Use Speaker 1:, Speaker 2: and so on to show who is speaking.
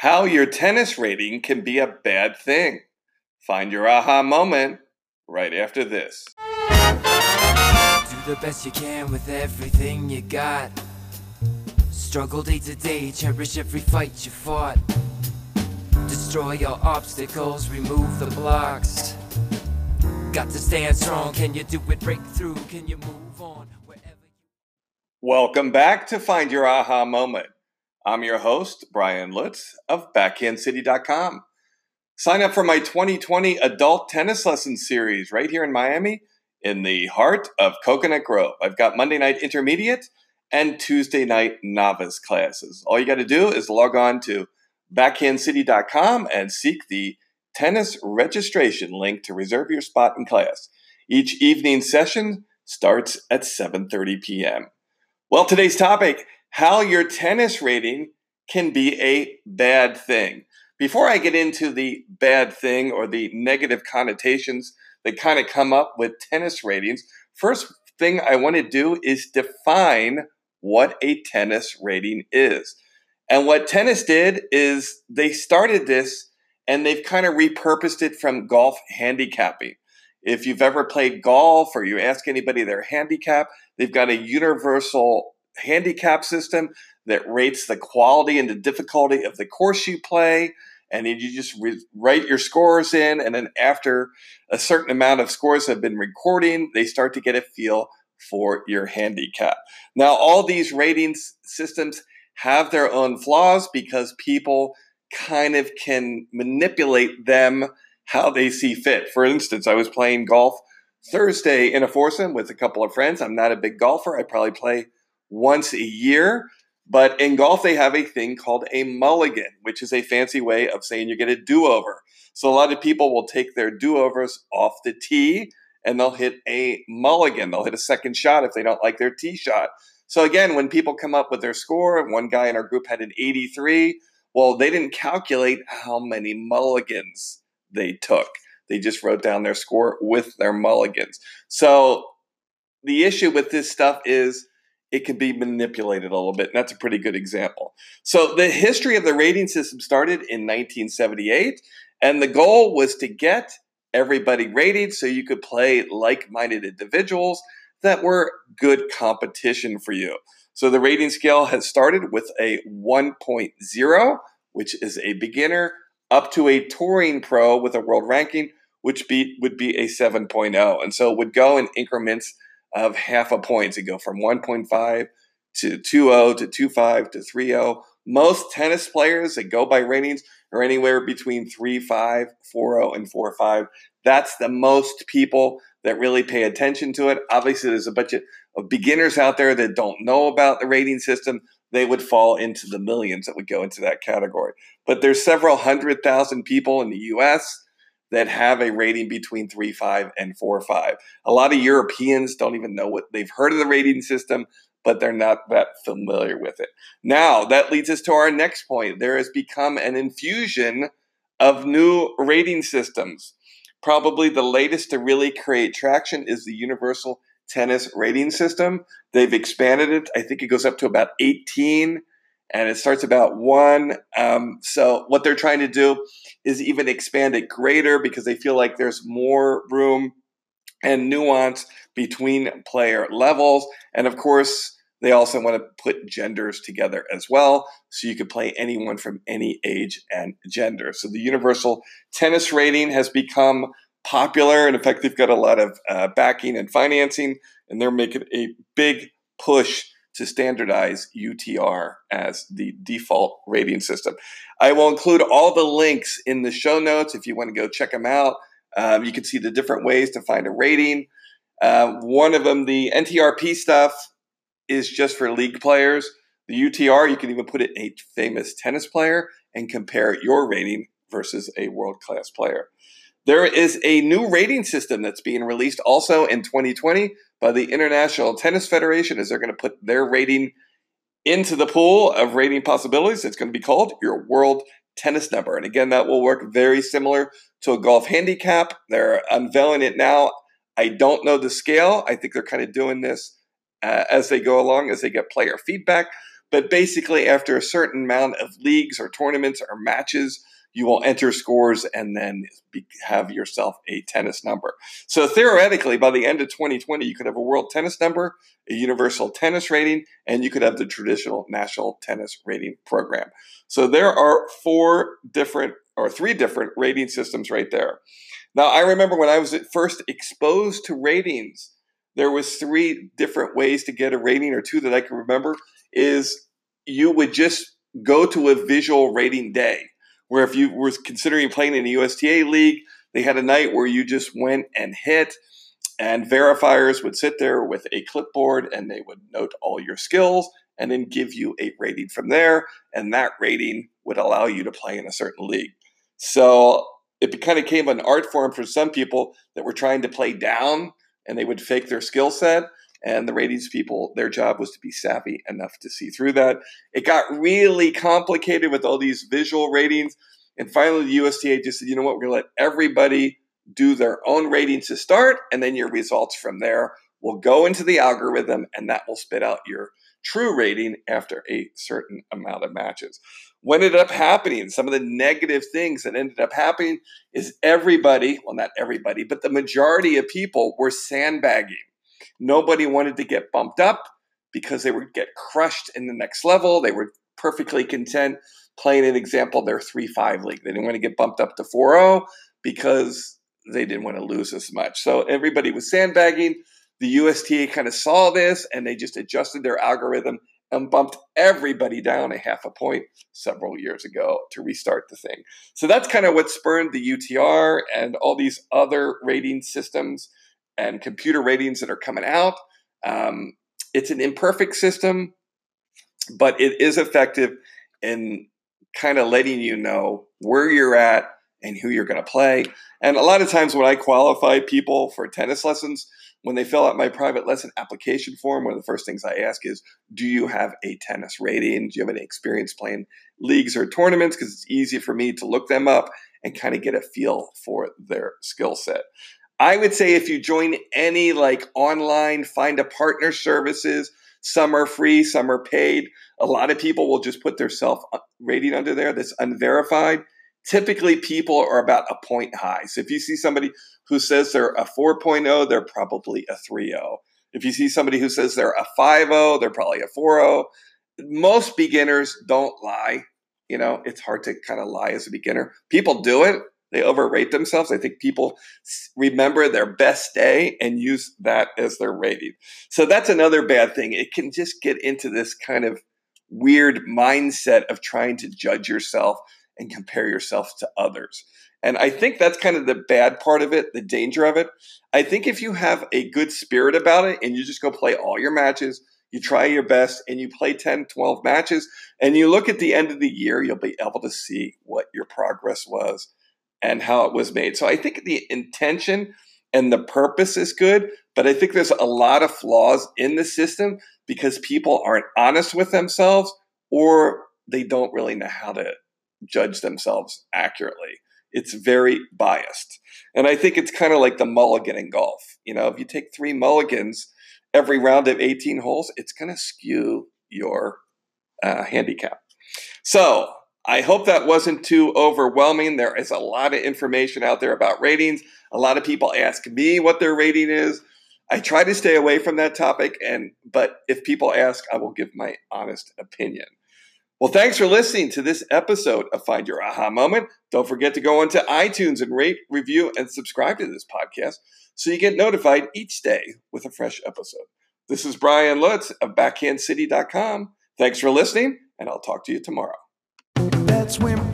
Speaker 1: How your tennis rating can be a bad thing. Find your aha moment right after this.
Speaker 2: Do the best you can with everything you got. Struggle day to day, cherish every fight you fought. Destroy your obstacles, remove the blocks. Got to stand strong, can you do it? Break through, can you move on? Wherever you
Speaker 1: Welcome back to Find Your Aha Moment. I'm your host, Brian Lutz of BackhandCity.com. Sign up for my 2020 adult tennis lesson series right here in Miami in the heart of Coconut Grove. I've got Monday night intermediate and Tuesday night novice classes. All you got to do is log on to backhandcity.com and seek the tennis registration link to reserve your spot in class. Each evening session starts at 7:30 p.m. Well, today's topic, how your tennis rating can be a bad thing. Before I get into the bad thing or the negative connotations that kind of come up with tennis ratings, first thing I want to do is define what a tennis rating is. And what tennis did is they started this and they've kind of repurposed it from golf handicapping. If you've ever played golf or you ask anybody their handicap, they've got a universal handicap system that rates the quality and the difficulty of the course you play. And then you just re- write your scores in. And then after a certain amount of scores have been recording, they start to get a feel for your handicap. Now, all these ratings systems have their own flaws because people kind of can manipulate them how they see fit. For instance, I was playing golf Thursday in a foursome with a couple of friends. I'm not a big golfer. I probably play once a year. But in golf, they have a thing called a mulligan, which is a fancy way of saying you get a do over. So a lot of people will take their do overs off the tee and they'll hit a mulligan. They'll hit a second shot if they don't like their tee shot. So again, when people come up with their score, one guy in our group had an 83. Well, they didn't calculate how many mulligans they took. They just wrote down their score with their mulligans. So the issue with this stuff is it can be manipulated a little bit. And that's a pretty good example. So the history of the rating system started in 1978, and the goal was to get everybody rated so you could play like-minded individuals that were good competition for you. So the rating scale has started with a 1.0, which is a beginner, up to a touring pro with a world ranking, which be, would be a 7.0. And so it would go in increments of half a point to go from 1.5 to 2.0 to 2.5 to 3.0. Most tennis players that go by ratings are anywhere between 3.5, 4.0, and 4.5. That's the most people that really pay attention to it. Obviously, there's a bunch of, beginners out there that don't know about the rating system. They would fall into the millions that would go into that category. But there's several hundred thousand people in the US that have a rating between 3.5 and 4.5. A lot of Europeans don't even know what they've heard of the rating system, but they're not that familiar with it. Now, that leads us to our next point. There has become an infusion of new rating systems. Probably the latest to really create traction is the Universal Tennis Rating System. They've expanded it. I think it goes up to about 18 and it starts about one. Um, so what they're trying to do is even expand it greater because they feel like there's more room and nuance between player levels. And of course, they also want to put genders together as well, so you could play anyone from any age and gender. So the universal tennis rating has become popular, and in fact, they've got a lot of uh, backing and financing, and they're making a big push to standardize UTR as the default rating system. I will include all the links in the show notes if you want to go check them out. Um, you can see the different ways to find a rating. Uh, one of them, the NTRP stuff, is just for league players. The UTR, you can even put it in a famous tennis player and compare your rating versus a world class player. There is a new rating system that's being released also in 2020 by the International Tennis Federation as they're going to put their rating into the pool of rating possibilities. It's going to be called your world tennis number. And again, that will work very similar to a golf handicap. They're unveiling it now. I don't know the scale. I think they're kind of doing this uh, as they go along, as they get player feedback. But basically, after a certain amount of leagues or tournaments or matches, you will enter scores and then be, have yourself a tennis number. So theoretically, by the end of 2020, you could have a world tennis number, a universal tennis rating, and you could have the traditional national tennis rating program. So there are four different or three different rating systems right there. Now, I remember when I was at first exposed to ratings, there was three different ways to get a rating or two that I can remember is you would just go to a visual rating day where if you were considering playing in a USTA league, they had a night where you just went and hit, and verifiers would sit there with a clipboard and they would note all your skills and then give you a rating from there. And that rating would allow you to play in a certain league. So it kind of became an art form for some people that were trying to play down and they would fake their skill set. And the ratings people, their job was to be savvy enough to see through that. It got really complicated with all these visual ratings. And finally, the USTA just said, you know what, we're going to let everybody do their own ratings to start, and then your results from there will go into the algorithm, and that will spit out your true rating after a certain amount of matches. What ended up happening, some of the negative things that ended up happening is everybody, well, not everybody, but the majority of people were sandbagging Nobody wanted to get bumped up because they would get crushed in the next level. They were perfectly content playing an example their 3-5 league. They didn't want to get bumped up to 4-0 because they didn't want to lose as much. So everybody was sandbagging. The USTA kind of saw this and they just adjusted their algorithm and bumped everybody down a half a point several years ago to restart the thing. So that's kind of what spurned the UTR and all these other rating systems and computer ratings that are coming out. Um, it's an imperfect system, but it is effective in kind of letting you know where you're at and who you're going to play. And a lot of times when I qualify people for tennis lessons, when they fill out my private lesson application form, one of the first things I ask is, do you have a tennis rating? Do you have any experience playing leagues or tournaments? Because it's easy for me to look them up and kind of get a feel for their skill set. I would say if you join any like online find a partner services, some are free, some are paid. A lot of people will just put their self uh, rating under there that's unverified. Typically, people are about a point high. So if you see somebody who says they're a 4.0, they're probably a 3.0. If you see somebody who says they're a 5.0, they're probably a 4.0. Most beginners don't lie. You know, it's hard to kind of lie as a beginner. People do it, they overrate themselves. I think people remember their best day and use that as their rating. So that's another bad thing. It can just get into this kind of weird mindset of trying to judge yourself and compare yourself to others. And I think that's kind of the bad part of it, the danger of it. I think if you have a good spirit about it and you just go play all your matches, you try your best and you play 10, 12 matches, and you look at the end of the year, you'll be able to see what your progress was and how it was made. So I think the intention and the purpose is good, but I think there's a lot of flaws in the system because people aren't honest with themselves or they don't really know how to judge themselves accurately. It's very biased. And I think it's kind of like the mulligan in golf. You know, if you take three mulligans every round of 18 holes, it's going to skew your uh, handicap. So I hope that wasn't too overwhelming. There is a lot of information out there about ratings. A lot of people ask me what their rating is. I try to stay away from that topic, and but if people ask, I will give my honest opinion. Well, thanks for listening to this episode of Find Your Aha Moment. Don't forget to go onto iTunes and rate, review, and subscribe to this podcast so you get notified each day with a fresh episode. This is Brian Lutz of BackhandCity.com. Thanks for listening, and I'll talk to you tomorrow. That's when